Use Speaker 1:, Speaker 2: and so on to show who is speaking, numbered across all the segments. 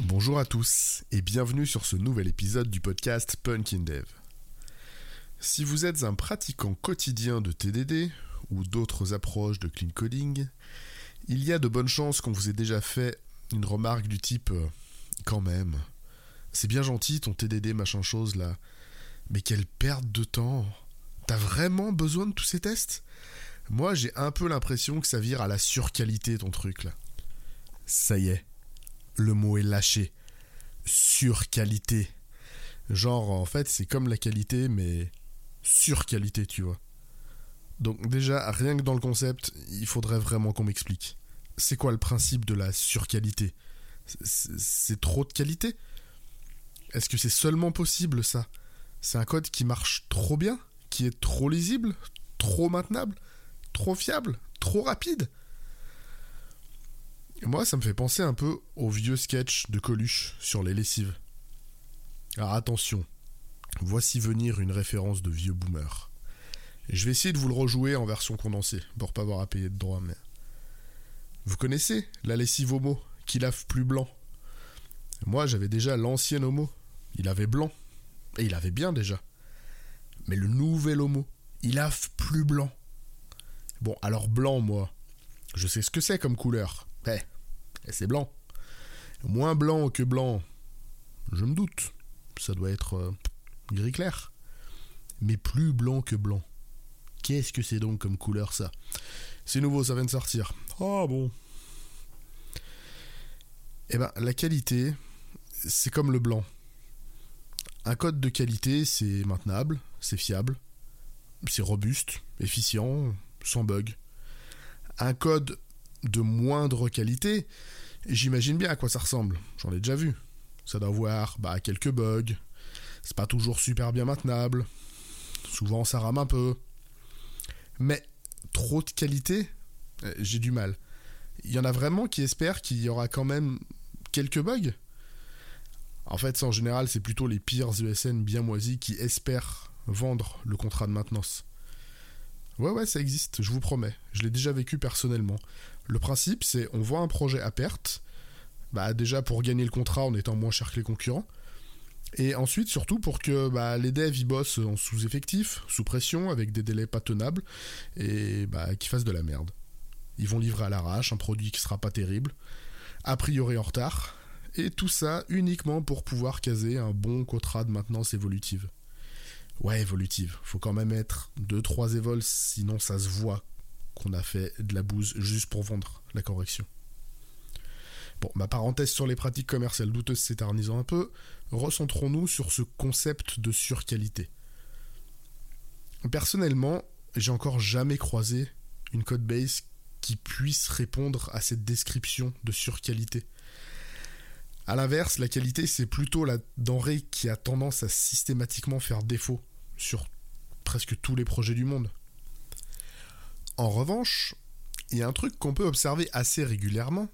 Speaker 1: Bonjour à tous et bienvenue sur ce nouvel épisode du podcast Punkin Dev. Si vous êtes un pratiquant quotidien de TDD ou d'autres approches de clean coding, il y a de bonnes chances qu'on vous ait déjà fait une remarque du type euh, quand même, c'est bien gentil ton TDD machin chose là, mais quelle perte de temps. T'as vraiment besoin de tous ces tests? Moi j'ai un peu l'impression que ça vire à la surqualité ton truc là. Ça y est, le mot est lâché. Surqualité. Genre, en fait, c'est comme la qualité, mais surqualité, tu vois. Donc déjà, rien que dans le concept, il faudrait vraiment qu'on m'explique. C'est quoi le principe de la surqualité? C'est trop de qualité? Est-ce que c'est seulement possible ça? C'est un code qui marche trop bien Qui est trop lisible Trop maintenable Trop fiable Trop rapide? Moi, ça me fait penser un peu au vieux sketch de Coluche sur les lessives. Alors attention, voici venir une référence de vieux boomer. Je vais essayer de vous le rejouer en version condensée, pour pas avoir à payer de droit, mais... Vous connaissez la lessive homo, qui lave plus blanc? Moi, j'avais déjà l'ancien homo. Il avait blanc. Et il avait bien déjà. Mais le nouvel homo, il lave plus blanc. Bon, alors blanc, moi, je sais ce que c'est comme couleur. Eh, c'est blanc. Moins blanc que blanc, je me doute. Ça doit être euh, gris clair. Mais plus blanc que blanc. Qu'est-ce que c'est donc comme couleur ça? C'est nouveau, ça vient de sortir. Ah bon. Eh ben, la qualité, c'est comme le blanc. Un code de qualité, c'est maintenable, c'est fiable, c'est robuste, efficient, sans bug. Un code de moindre qualité, j'imagine bien à quoi ça ressemble. J'en ai déjà vu. Ça doit avoir bah, quelques bugs. C'est pas toujours super bien maintenable. Souvent ça rame un peu. Mais trop de qualité, euh, j'ai du mal. Il y en a vraiment qui espèrent qu'il y aura quand même quelques bugs. En fait, en général, c'est plutôt les pires ESN bien moisis qui espèrent vendre le contrat de maintenance. Ouais, ouais, ça existe, je vous promets. Je l'ai déjà vécu personnellement. Le principe, c'est on voit un projet à perte, bah déjà pour gagner le contrat en étant moins cher que les concurrents, et ensuite surtout pour que bah, les devs y bossent en sous-effectif, sous pression, avec des délais pas tenables, et bah, qu'ils fassent de la merde. Ils vont livrer à l'arrache un produit qui sera pas terrible, a priori en retard, et tout ça uniquement pour pouvoir caser un bon contrat de maintenance évolutive. Ouais, évolutive. Faut quand même être 2-3 évols, sinon ça se voit qu'on a fait de la bouse juste pour vendre la correction. Bon, ma parenthèse sur les pratiques commerciales douteuses s'éternisant un peu, recentrons-nous sur ce concept de surqualité. Personnellement, j'ai encore jamais croisé une code base qui puisse répondre à cette description de surqualité. A l'inverse, la qualité, c'est plutôt la denrée qui a tendance à systématiquement faire défaut sur presque tous les projets du monde. En revanche, il y a un truc qu'on peut observer assez régulièrement,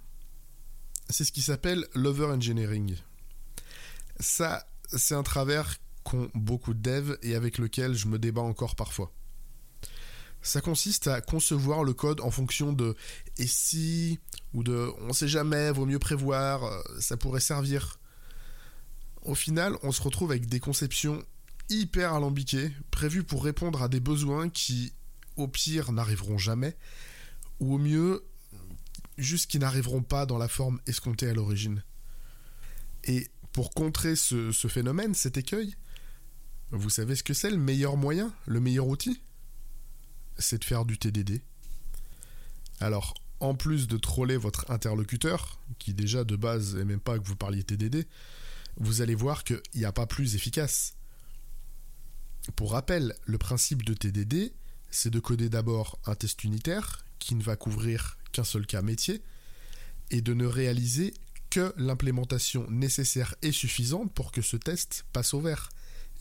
Speaker 1: c'est ce qui s'appelle l'over-engineering. Ça, c'est un travers qu'ont beaucoup de devs et avec lequel je me débat encore parfois. Ça consiste à concevoir le code en fonction de et si ou de on sait jamais, vaut mieux prévoir, euh, ça pourrait servir. Au final, on se retrouve avec des conceptions hyper alambiquées, prévues pour répondre à des besoins qui au pire, n'arriveront jamais, ou au mieux, juste qui n'arriveront pas dans la forme escomptée à l'origine. Et pour contrer ce, ce phénomène, cet écueil, vous savez ce que c'est le meilleur moyen, le meilleur outil? C'est de faire du TDD. Alors, en plus de troller votre interlocuteur, qui déjà de base n'aime même pas que vous parliez TDD, vous allez voir qu'il n'y a pas plus efficace. Pour rappel, le principe de TDD, c'est de coder d'abord un test unitaire qui ne va couvrir qu'un seul cas métier et de ne réaliser que l'implémentation nécessaire et suffisante pour que ce test passe au vert,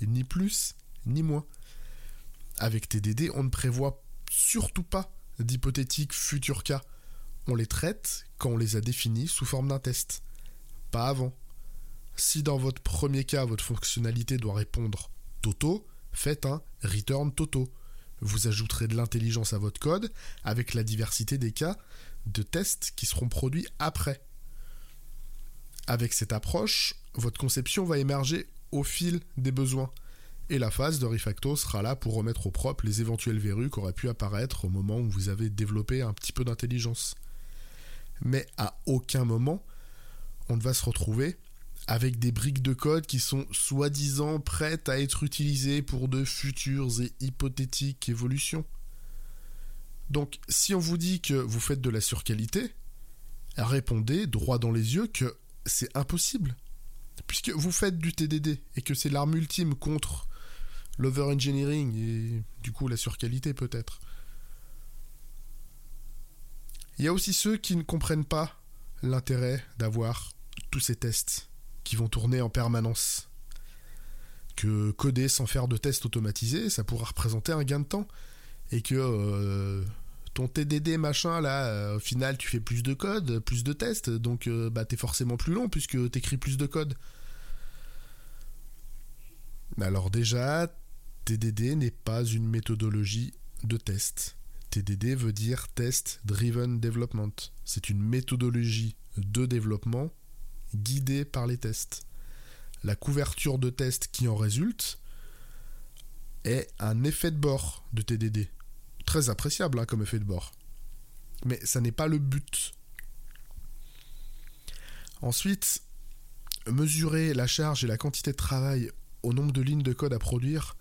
Speaker 1: ni plus ni moins. Avec TDD, on ne prévoit surtout pas d'hypothétiques futurs cas. On les traite quand on les a définis sous forme d'un test, pas avant. Si dans votre premier cas, votre fonctionnalité doit répondre Toto, faites un return Toto. Vous ajouterez de l'intelligence à votre code avec la diversité des cas de tests qui seront produits après. Avec cette approche, votre conception va émerger au fil des besoins. Et la phase de refacto sera là pour remettre au propre les éventuelles verrues qui auraient pu apparaître au moment où vous avez développé un petit peu d'intelligence. Mais à aucun moment, on ne va se retrouver avec des briques de code qui sont soi-disant prêtes à être utilisées pour de futures et hypothétiques évolutions. Donc si on vous dit que vous faites de la surqualité, répondez droit dans les yeux que c'est impossible. Puisque vous faites du TDD et que c'est l'arme ultime contre l'over-engineering et du coup la surqualité peut-être. Il y a aussi ceux qui ne comprennent pas l'intérêt d'avoir tous ces tests qui vont tourner en permanence. Que coder sans faire de tests automatisés, ça pourra représenter un gain de temps. Et que euh, ton TDD machin là, euh, au final tu fais plus de code, plus de tests, donc euh, bah t'es forcément plus long puisque t'écris plus de code. Alors déjà, TDD n'est pas une méthodologie de test. TDD veut dire Test Driven Development. C'est une méthodologie de développement guidée par les tests. La couverture de test qui en résulte est un effet de bord de TDD. Très appréciable hein, comme effet de bord. Mais ça n'est pas le but. Ensuite, mesurer la charge et la quantité de travail au nombre de lignes de code à produire,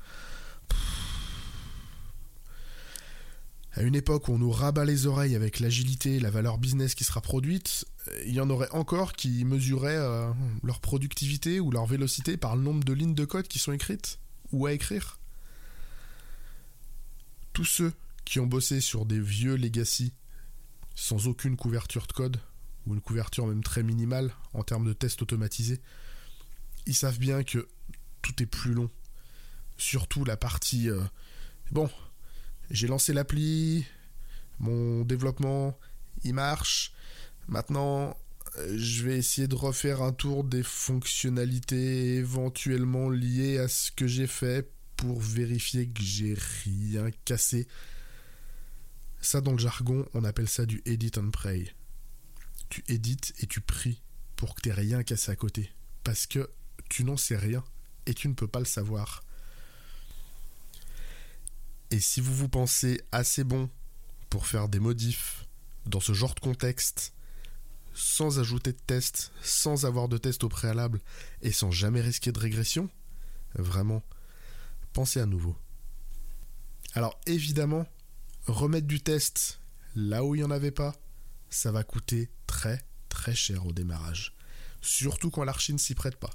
Speaker 1: à une époque où on nous rabat les oreilles avec l'agilité et la valeur business qui sera produite, il y en aurait encore qui mesuraient euh, leur productivité ou leur vélocité par le nombre de lignes de code qui sont écrites ou à écrire. Tous ceux qui ont bossé sur des vieux legacy sans aucune couverture de code, ou une couverture même très minimale en termes de tests automatisés, ils savent bien que tout est plus long. Surtout la partie... Euh, bon, j'ai lancé l'appli, mon développement, il marche. Maintenant, euh, je vais essayer de refaire un tour des fonctionnalités éventuellement liées à ce que j'ai fait pour vérifier que j'ai rien cassé. Ça, dans le jargon, on appelle ça du edit and pray. Tu édites et tu pries pour que tu rien cassé à côté. Parce que tu n'en sais rien et tu ne peux pas le savoir. Et si vous vous pensez assez bon pour faire des modifs dans ce genre de contexte, sans ajouter de tests, sans avoir de tests au préalable et sans jamais risquer de régression, vraiment, pensez à nouveau. Alors évidemment, remettre du test là où il n'y en avait pas, ça va coûter très très cher au démarrage. Surtout quand l'archi ne s'y prête pas.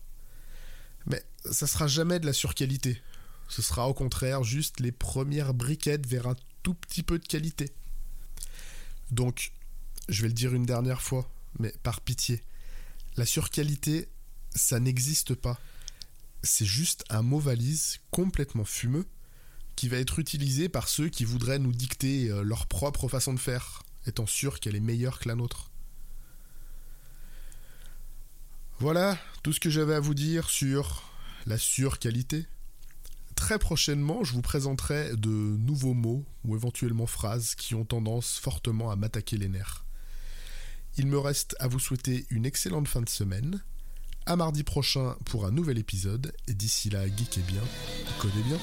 Speaker 1: Mais ça sera jamais de la surqualité. Ce sera au contraire juste les premières briquettes vers un tout petit peu de qualité. Donc, je vais le dire une dernière fois, mais par pitié, la surqualité, ça n'existe pas. C'est juste un mot valise complètement fumeux qui va être utilisé par ceux qui voudraient nous dicter euh, leur propre façon de faire, étant sûr qu'elle est meilleure que la nôtre. Voilà tout ce que j'avais à vous dire sur la surqualité. Très prochainement, je vous présenterai de nouveaux mots ou éventuellement phrases qui ont tendance fortement à m'attaquer les nerfs. Il me reste à vous souhaiter une excellente fin de semaine. À mardi prochain pour un nouvel épisode. Et d'ici là, geekez bien, codez bien.